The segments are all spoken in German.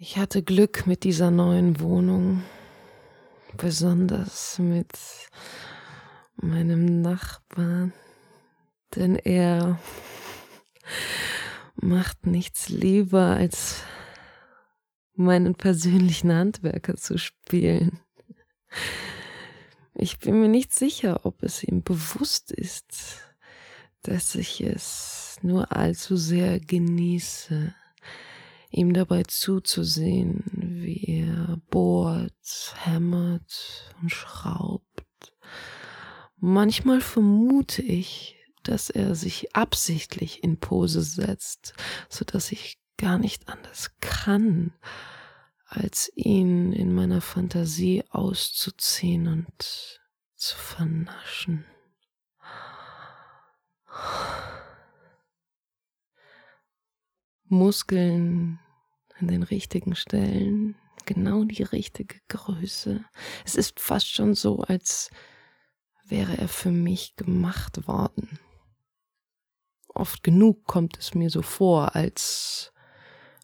Ich hatte Glück mit dieser neuen Wohnung, besonders mit meinem Nachbarn, denn er macht nichts lieber, als meinen persönlichen Handwerker zu spielen. Ich bin mir nicht sicher, ob es ihm bewusst ist, dass ich es nur allzu sehr genieße ihm dabei zuzusehen, wie er bohrt, hämmert und schraubt. Manchmal vermute ich, dass er sich absichtlich in Pose setzt, so dass ich gar nicht anders kann, als ihn in meiner Fantasie auszuziehen und zu vernaschen. Muskeln an den richtigen Stellen, genau die richtige Größe. Es ist fast schon so, als wäre er für mich gemacht worden. Oft genug kommt es mir so vor, als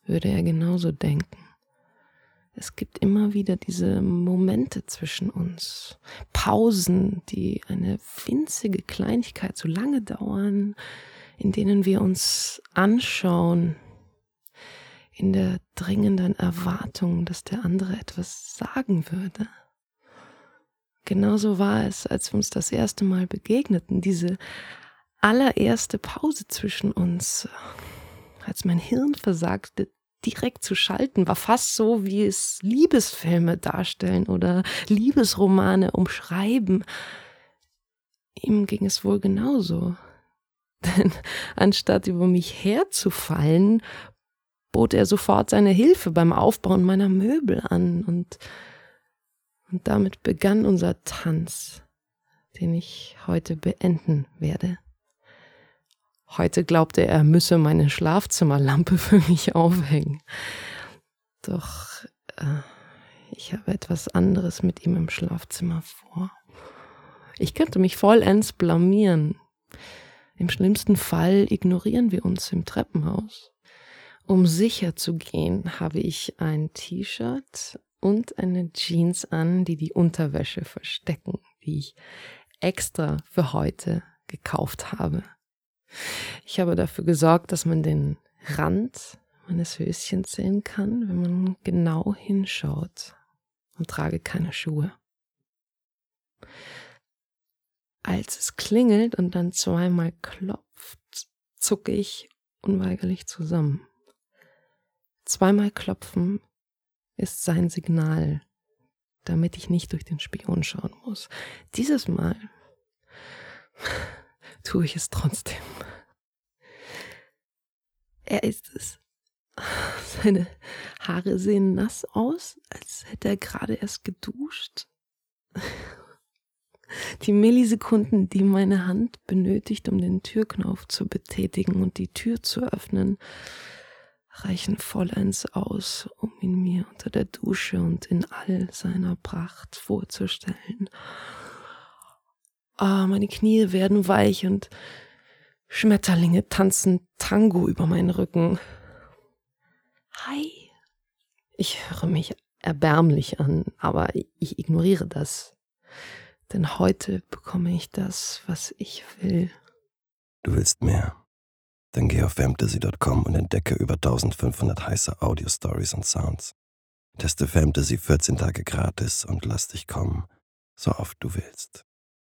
würde er genauso denken. Es gibt immer wieder diese Momente zwischen uns, Pausen, die eine winzige Kleinigkeit so lange dauern, in denen wir uns anschauen, in der dringenden Erwartung, dass der andere etwas sagen würde. Genauso war es, als wir uns das erste Mal begegneten, diese allererste Pause zwischen uns, als mein Hirn versagte, direkt zu schalten, war fast so, wie es Liebesfilme darstellen oder Liebesromane umschreiben. Ihm ging es wohl genauso. Denn anstatt über mich herzufallen, bot er sofort seine Hilfe beim Aufbauen meiner Möbel an und, und damit begann unser Tanz, den ich heute beenden werde. Heute glaubte er, müsse meine Schlafzimmerlampe für mich aufhängen. Doch äh, ich habe etwas anderes mit ihm im Schlafzimmer vor. Ich könnte mich vollends blamieren. Im schlimmsten Fall ignorieren wir uns im Treppenhaus. Um sicher zu gehen, habe ich ein T-Shirt und eine Jeans an, die die Unterwäsche verstecken, die ich extra für heute gekauft habe. Ich habe dafür gesorgt, dass man den Rand meines Höschens sehen kann, wenn man genau hinschaut und trage keine Schuhe. Als es klingelt und dann zweimal klopft, zucke ich unweigerlich zusammen. Zweimal klopfen ist sein Signal, damit ich nicht durch den Spion schauen muss. Dieses Mal tue ich es trotzdem. Er ist es. Seine Haare sehen nass aus, als hätte er gerade erst geduscht. Die Millisekunden, die meine Hand benötigt, um den Türknopf zu betätigen und die Tür zu öffnen, reichen vollends aus, um ihn mir unter der Dusche und in all seiner Pracht vorzustellen. Ah, meine Knie werden weich und Schmetterlinge tanzen Tango über meinen Rücken. Hi. Ich höre mich erbärmlich an, aber ich ignoriere das. Denn heute bekomme ich das, was ich will. Du willst mehr. Dann geh auf fantasy.com und entdecke über 1500 heiße Audio-Stories und Sounds. Teste Fantasy 14 Tage gratis und lass dich kommen, so oft du willst.